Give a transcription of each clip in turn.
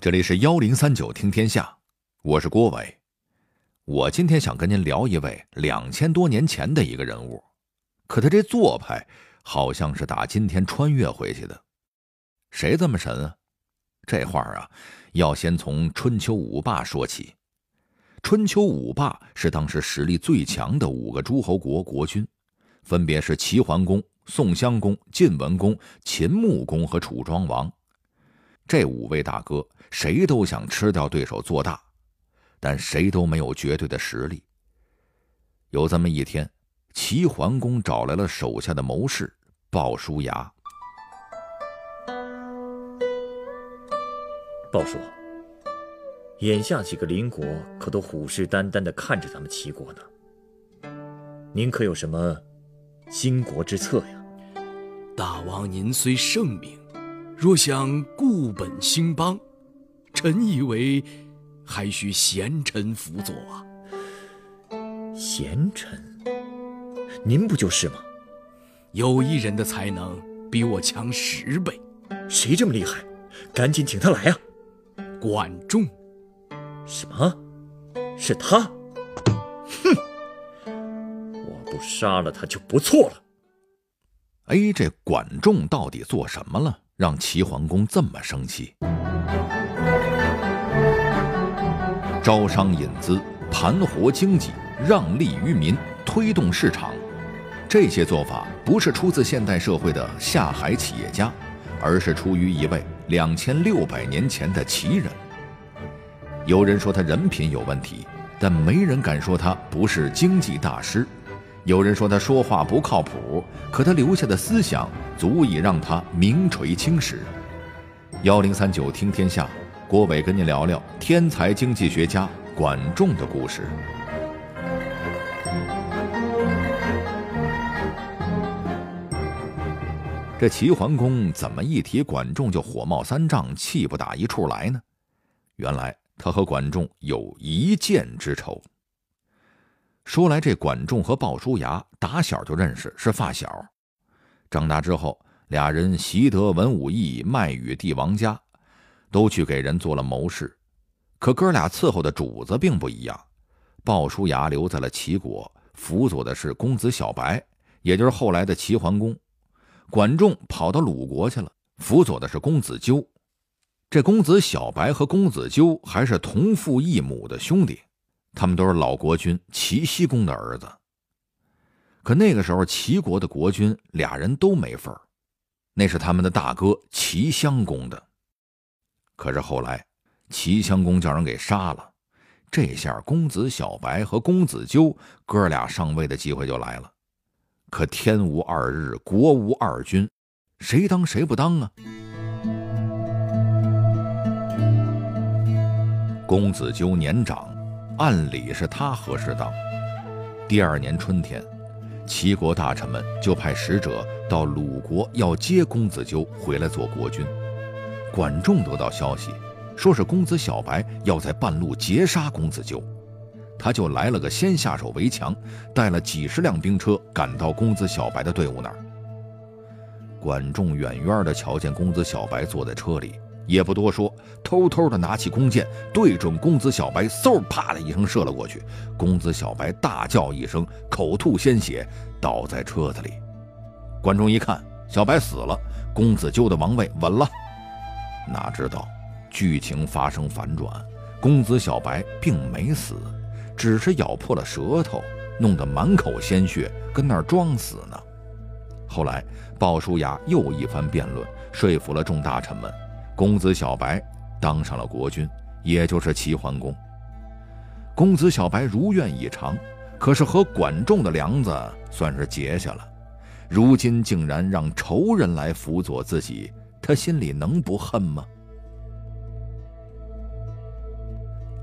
这里是幺零三九听天下，我是郭伟。我今天想跟您聊一位两千多年前的一个人物，可他这做派好像是打今天穿越回去的。谁这么神啊？这话啊，要先从春秋五霸说起。春秋五霸是当时实力最强的五个诸侯国国君，分别是齐桓公、宋襄公、晋文公、秦穆公和楚庄王。这五位大哥。谁都想吃掉对手做大，但谁都没有绝对的实力。有这么一天，齐桓公找来了手下的谋士鲍叔牙。鲍叔，眼下几个邻国可都虎视眈眈的看着咱们齐国呢。您可有什么兴国之策呀？大王您虽圣明，若想固本兴邦。臣以为，还需贤臣辅佐啊。贤臣，您不就是吗？有一人的才能比我强十倍，谁这么厉害？赶紧请他来啊！管仲。什么？是他？哼！我不杀了他就不错了。哎，这管仲到底做什么了，让齐桓公这么生气？招商引资、盘活经济、让利于民、推动市场，这些做法不是出自现代社会的下海企业家，而是出于一位两千六百年前的齐人。有人说他人品有问题，但没人敢说他不是经济大师；有人说他说话不靠谱，可他留下的思想足以让他名垂青史。幺零三九听天下。郭伟跟您聊聊天才经济学家管仲的故事。这齐桓公怎么一提管仲就火冒三丈、气不打一处来呢？原来他和管仲有一箭之仇。说来这管仲和鲍叔牙打小就认识，是发小。长大之后，俩人习得文武艺，卖与帝王家。都去给人做了谋士，可哥俩伺候的主子并不一样。鲍叔牙留在了齐国，辅佐的是公子小白，也就是后来的齐桓公；管仲跑到鲁国去了，辅佐的是公子纠。这公子小白和公子纠还是同父异母的兄弟，他们都是老国君齐僖公的儿子。可那个时候，齐国的国君俩人都没份儿，那是他们的大哥齐襄公的。可是后来，齐襄公叫人给杀了，这下公子小白和公子纠哥俩上位的机会就来了。可天无二日，国无二君，谁当谁不当啊？公子纠年长，按理是他合适当。第二年春天，齐国大臣们就派使者到鲁国，要接公子纠回来做国君。管仲得到消息，说是公子小白要在半路截杀公子纠，他就来了个先下手为强，带了几十辆兵车赶到公子小白的队伍那儿。管仲远远的瞧见公子小白坐在车里，也不多说，偷偷的拿起弓箭对准公子小白，嗖啪的一声射了过去。公子小白大叫一声，口吐鲜血，倒在车子里。观众一看，小白死了，公子纠的王位稳了。哪知道，剧情发生反转，公子小白并没死，只是咬破了舌头，弄得满口鲜血，跟那儿装死呢。后来鲍叔牙又一番辩论，说服了众大臣们，公子小白当上了国君，也就是齐桓公。公子小白如愿以偿，可是和管仲的梁子算是结下了，如今竟然让仇人来辅佐自己。他心里能不恨吗？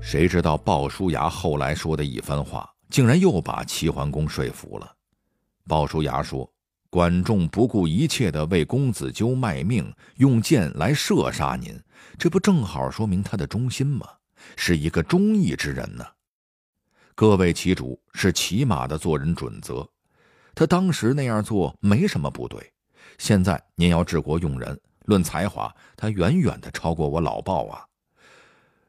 谁知道鲍叔牙后来说的一番话，竟然又把齐桓公说服了。鲍叔牙说：“管仲不顾一切的为公子纠卖命，用箭来射杀您，这不正好说明他的忠心吗？是一个忠义之人呢。各位其主是起码的做人准则，他当时那样做没什么不对。现在您要治国用人。”论才华，他远远的超过我老鲍啊！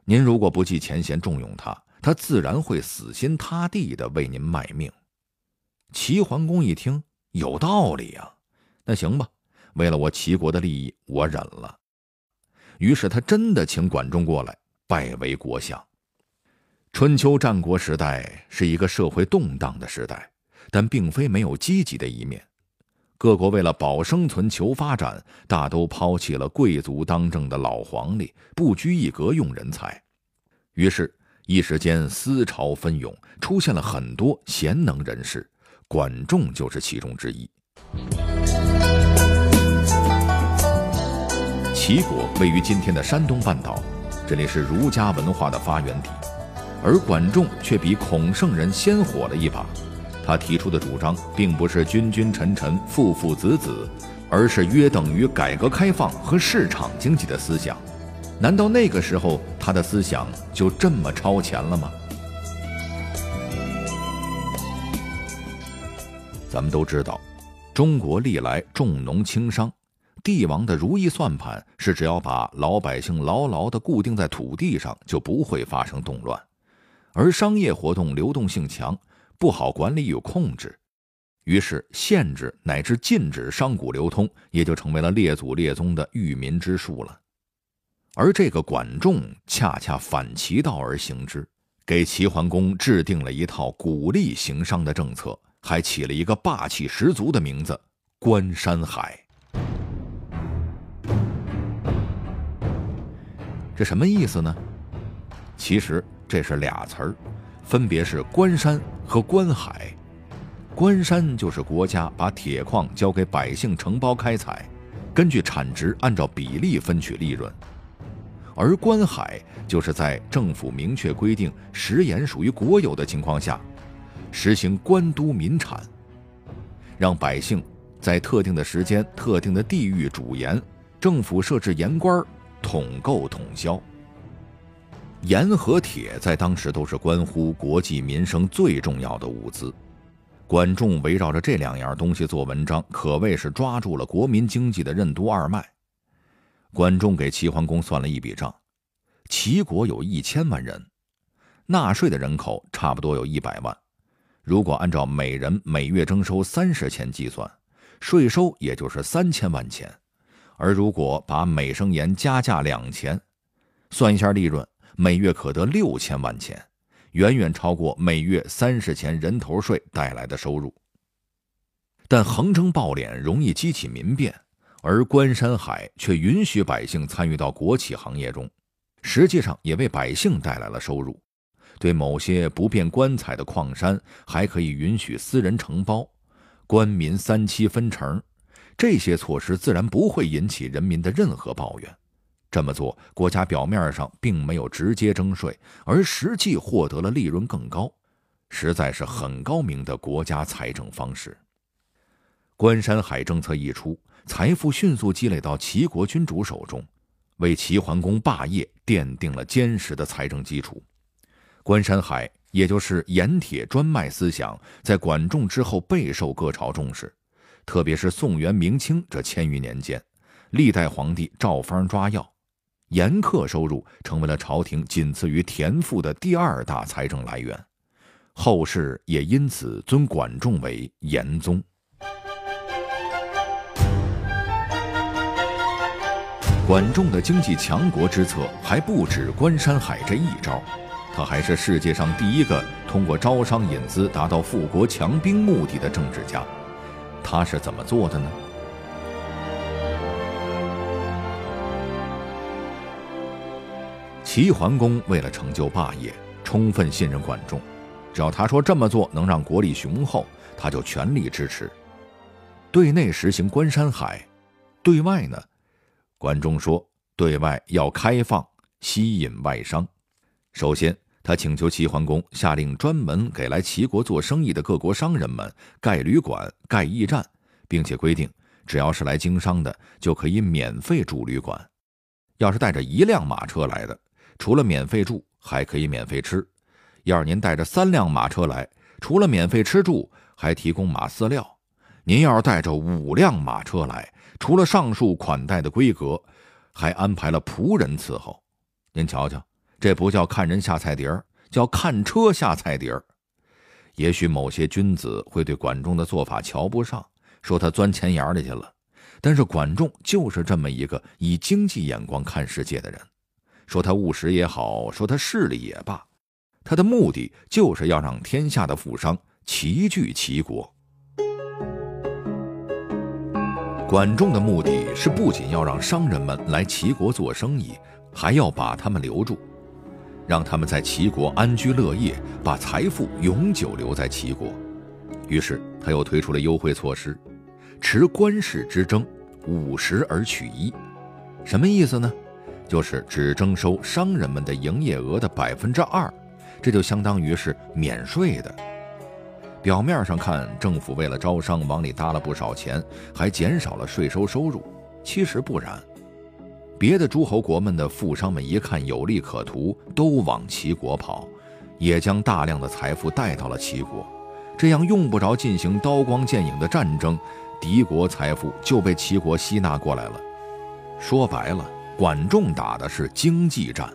您如果不计前嫌重用他，他自然会死心塌地的为您卖命。齐桓公一听，有道理呀，那行吧，为了我齐国的利益，我忍了。于是他真的请管仲过来拜为国相。春秋战国时代是一个社会动荡的时代，但并非没有积极的一面。各国为了保生存、求发展，大都抛弃了贵族当政的老皇历，不拘一格用人才。于是，一时间思潮纷涌，出现了很多贤能人士，管仲就是其中之一。齐国位于今天的山东半岛，这里是儒家文化的发源地，而管仲却比孔圣人先火了一把。他提出的主张并不是君君臣臣、父父子子，而是约等于改革开放和市场经济的思想。难道那个时候他的思想就这么超前了吗？咱们都知道，中国历来重农轻商，帝王的如意算盘是只要把老百姓牢牢地固定在土地上，就不会发生动乱，而商业活动流动性强。不好管理与控制，于是限制乃至禁止商贾流通，也就成为了列祖列宗的育民之术了。而这个管仲恰恰反其道而行之，给齐桓公制定了一套鼓励行商的政策，还起了一个霸气十足的名字——关山海。这什么意思呢？其实这是俩词儿。分别是关山和关海，关山就是国家把铁矿交给百姓承包开采，根据产值按照比例分取利润；而关海就是在政府明确规定食盐属于国有的情况下，实行官督民产，让百姓在特定的时间、特定的地域煮盐，政府设置盐官，统购统销。盐和铁在当时都是关乎国计民生最重要的物资，管仲围绕着这两样东西做文章，可谓是抓住了国民经济的任督二脉。管仲给齐桓公算了一笔账：齐国有一千万人，纳税的人口差不多有一百万，如果按照每人每月征收三十钱计算，税收也就是三千万钱；而如果把每升盐加价两钱，算一下利润。每月可得六千万钱，远远超过每月三十钱人头税带来的收入。但横征暴敛容易激起民变，而关山海却允许百姓参与到国企行业中，实际上也为百姓带来了收入。对某些不变官采的矿山，还可以允许私人承包，官民三七分成。这些措施自然不会引起人民的任何抱怨。这么做，国家表面上并没有直接征税，而实际获得了利润更高，实在是很高明的国家财政方式。关山海政策一出，财富迅速积累到齐国君主手中，为齐桓公霸业奠定了坚实的财政基础。关山海，也就是盐铁专卖思想，在管仲之后备受各朝重视，特别是宋元明清这千余年间，历代皇帝照方抓药。盐客收入成为了朝廷仅次于田赋的第二大财政来源，后世也因此尊管仲为盐宗。管仲的经济强国之策还不止关山海这一招，他还是世界上第一个通过招商引资达到富国强兵目的的政治家。他是怎么做的呢？齐桓公为了成就霸业，充分信任管仲，只要他说这么做能让国力雄厚，他就全力支持。对内实行关山海，对外呢，管仲说对外要开放，吸引外商。首先，他请求齐桓公下令专门给来齐国做生意的各国商人们盖旅馆、盖驿站，并且规定，只要是来经商的，就可以免费住旅馆。要是带着一辆马车来的，除了免费住，还可以免费吃。要是您带着三辆马车来，除了免费吃住，还提供马饲料。您要是带着五辆马车来，除了上述款待的规格，还安排了仆人伺候。您瞧瞧，这不叫看人下菜碟儿，叫看车下菜碟儿。也许某些君子会对管仲的做法瞧不上，说他钻钱眼里去了。但是管仲就是这么一个以经济眼光看世界的人，说他务实也好，说他势利也罢，他的目的就是要让天下的富商齐聚齐国。管仲的目的是不仅要让商人们来齐国做生意，还要把他们留住，让他们在齐国安居乐业，把财富永久留在齐国。于是他又推出了优惠措施，持官市之争，五十而取一，什么意思呢？就是只征收商人们的营业额的百分之二，这就相当于是免税的。表面上看，政府为了招商往里搭了不少钱，还减少了税收收入。其实不然，别的诸侯国们的富商们一看有利可图，都往齐国跑，也将大量的财富带到了齐国。这样用不着进行刀光剑影的战争，敌国财富就被齐国吸纳过来了。说白了，管仲打的是经济战。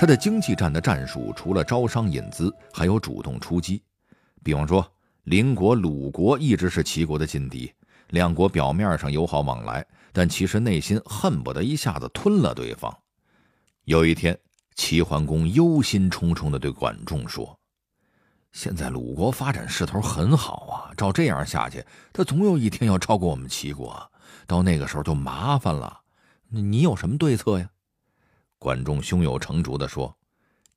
他的经济战的战术，除了招商引资，还有主动出击。比方说，邻国鲁国一直是齐国的劲敌，两国表面上友好往来，但其实内心恨不得一下子吞了对方。有一天，齐桓公忧心忡忡地对管仲说：“现在鲁国发展势头很好啊，照这样下去，他总有一天要超过我们齐国，到那个时候就麻烦了。你有什么对策呀？”管仲胸有成竹地说：“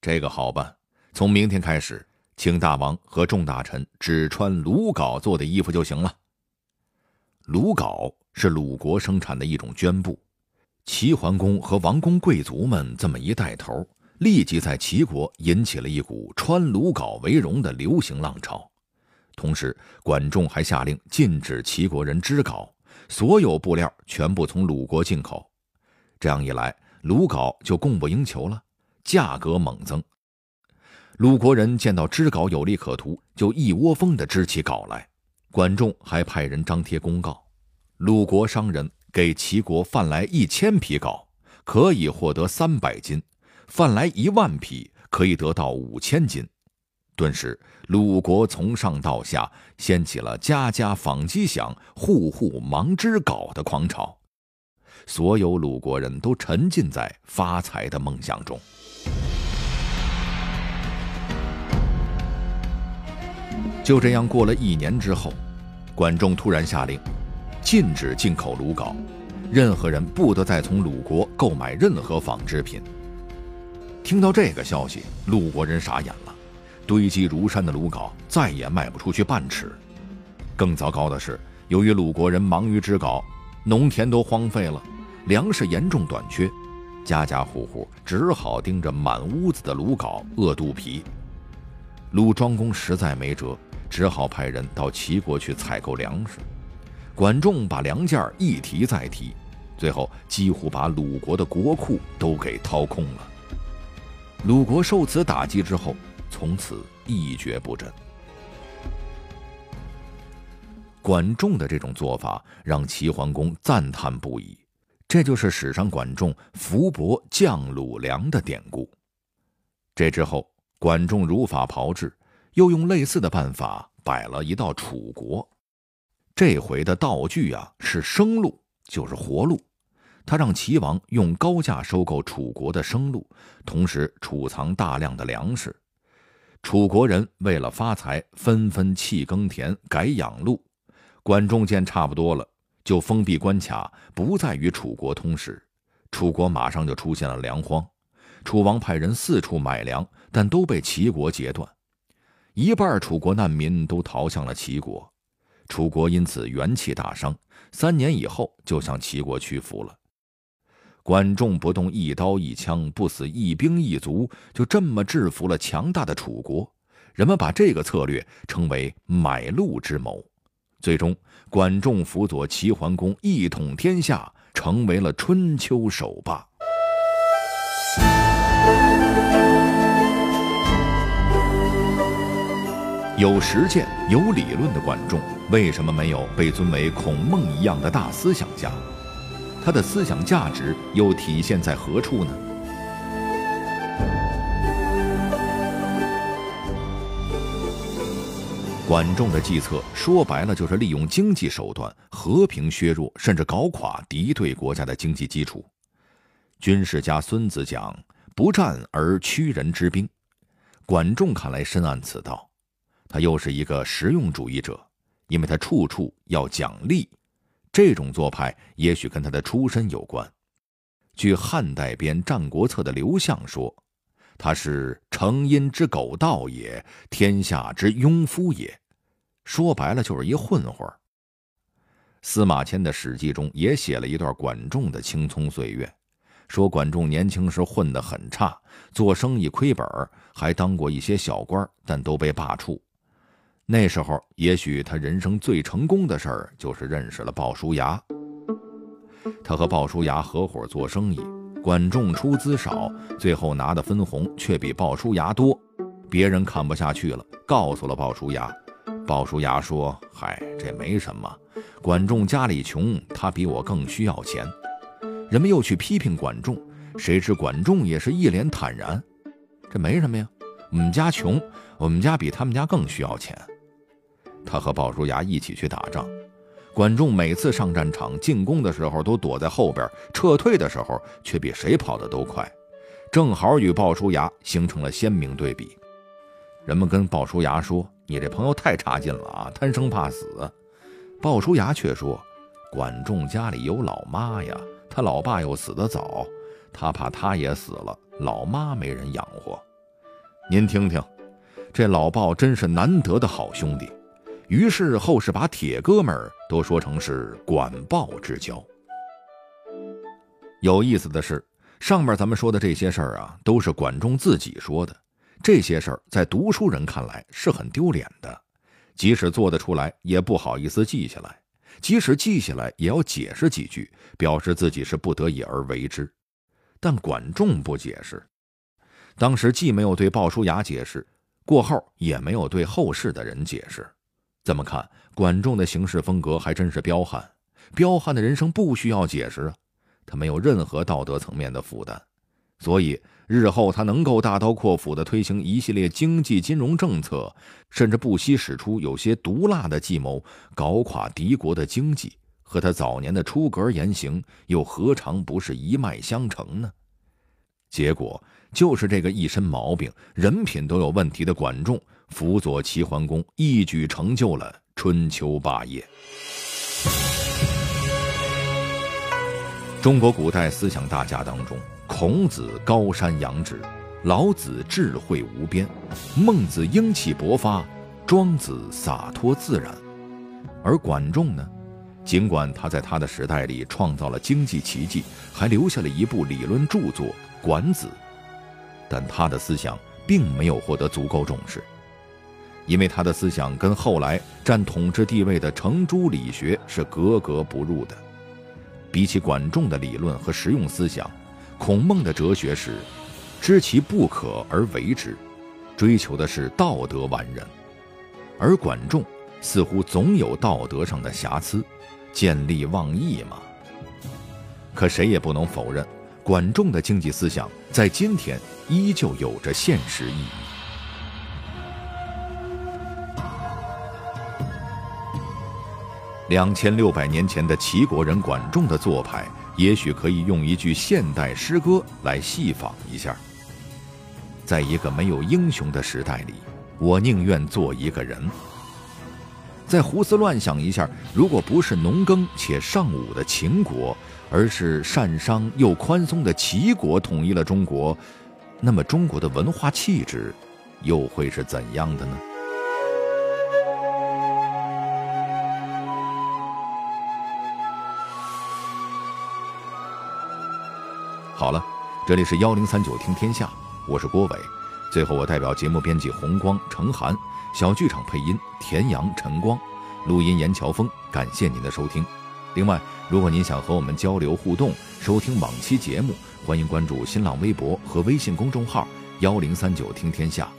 这个好办，从明天开始，请大王和众大臣只穿鲁缟做的衣服就行了。鲁缟是鲁国生产的一种绢布，齐桓公和王公贵族们这么一带头，立即在齐国引起了一股穿鲁缟为荣的流行浪潮。同时，管仲还下令禁止齐国人织缟，所有布料全部从鲁国进口。这样一来，鲁缟就供不应求了，价格猛增。鲁国人见到织缟有利可图，就一窝蜂地织起缟来。管仲还派人张贴公告：鲁国商人给齐国贩来一千匹镐，可以获得三百斤；贩来一万匹，可以得到五千斤。顿时，鲁国从上到下掀起了家家纺机响、户户忙织镐的狂潮。所有鲁国人都沉浸在发财的梦想中。就这样过了一年之后，管仲突然下令，禁止进口鲁缟，任何人不得再从鲁国购买任何纺织品。听到这个消息，鲁国人傻眼了，堆积如山的鲁缟再也卖不出去半尺。更糟糕的是，由于鲁国人忙于织缟，农田都荒废了。粮食严重短缺，家家户户只好盯着满屋子的鲁缟饿肚皮。鲁庄公实在没辙，只好派人到齐国去采购粮食。管仲把粮价一提再提，最后几乎把鲁国的国库都给掏空了。鲁国受此打击之后，从此一蹶不振。管仲的这种做法让齐桓公赞叹不已。这就是史上管仲伏伯降鲁梁的典故。这之后，管仲如法炮制，又用类似的办法摆了一道楚国。这回的道具啊是生鹿，就是活鹿。他让齐王用高价收购楚国的生鹿，同时储藏大量的粮食。楚国人为了发财，纷纷弃耕田改养鹿。管仲见差不多了。就封闭关卡，不再与楚国通使。楚国马上就出现了粮荒，楚王派人四处买粮，但都被齐国截断。一半楚国难民都逃向了齐国，楚国因此元气大伤。三年以后，就向齐国屈服了。管仲不动一刀一枪，不死一兵一卒，就这么制服了强大的楚国。人们把这个策略称为“买路之谋”。最终，管仲辅佐齐桓公一统天下，成为了春秋首霸。有实践、有理论的管仲，为什么没有被尊为孔孟一样的大思想家？他的思想价值又体现在何处呢？管仲的计策说白了就是利用经济手段和平削弱甚至搞垮敌对国家的经济基础。军事家孙子讲：“不战而屈人之兵。”管仲看来深谙此道，他又是一个实用主义者，因为他处处要讲利。这种做派也许跟他的出身有关。据汉代编《战国策》的刘向说。他是成阴之狗盗也，天下之庸夫也。说白了就是一混混。司马迁的《史记》中也写了一段管仲的青葱岁月，说管仲年轻时混得很差，做生意亏本，还当过一些小官，但都被罢黜。那时候，也许他人生最成功的事儿就是认识了鲍叔牙。他和鲍叔牙合伙做生意。管仲出资少，最后拿的分红却比鲍叔牙多，别人看不下去了，告诉了鲍叔牙。鲍叔牙说：“嗨，这没什么，管仲家里穷，他比我更需要钱。”人们又去批评管仲，谁知管仲也是一脸坦然：“这没什么呀，我们家穷，我们家比他们家更需要钱。”他和鲍叔牙一起去打仗。管仲每次上战场进攻的时候都躲在后边，撤退的时候却比谁跑得都快，正好与鲍叔牙形成了鲜明对比。人们跟鲍叔牙说：“你这朋友太差劲了啊，贪生怕死。”鲍叔牙却说：“管仲家里有老妈呀，他老爸又死得早，他怕他也死了，老妈没人养活。您听听，这老鲍真是难得的好兄弟。”于是后世把铁哥们儿都说成是管鲍之交。有意思的是，上面咱们说的这些事儿啊，都是管仲自己说的。这些事儿在读书人看来是很丢脸的，即使做得出来，也不好意思记下来；即使记下来，也要解释几句，表示自己是不得已而为之。但管仲不解释，当时既没有对鲍叔牙解释，过后也没有对后世的人解释。这么看，管仲的行事风格还真是彪悍。彪悍的人生不需要解释啊，他没有任何道德层面的负担，所以日后他能够大刀阔斧地推行一系列经济金融政策，甚至不惜使出有些毒辣的计谋搞垮敌国的经济，和他早年的出格言行又何尝不是一脉相承呢？结果就是这个一身毛病、人品都有问题的管仲。辅佐齐桓公，一举成就了春秋霸业。中国古代思想大家当中，孔子高山仰止，老子智慧无边，孟子英气勃发，庄子洒脱自然。而管仲呢，尽管他在他的时代里创造了经济奇迹，还留下了一部理论著作《管子》，但他的思想并没有获得足够重视。因为他的思想跟后来占统治地位的程朱理学是格格不入的。比起管仲的理论和实用思想，孔孟的哲学是知其不可而为之，追求的是道德完人；而管仲似乎总有道德上的瑕疵，见利忘义嘛。可谁也不能否认，管仲的经济思想在今天依旧有着现实意义。两千六百年前的齐国人管仲的做派，也许可以用一句现代诗歌来细仿一下。在一个没有英雄的时代里，我宁愿做一个人。再胡思乱想一下，如果不是农耕且尚武的秦国，而是善商又宽松的齐国统一了中国，那么中国的文化气质，又会是怎样的呢？好了，这里是幺零三九听天下，我是郭伟。最后，我代表节目编辑红光、程涵，小剧场配音田阳、陈光，录音严乔峰。感谢您的收听。另外，如果您想和我们交流互动，收听往期节目，欢迎关注新浪微博和微信公众号幺零三九听天下。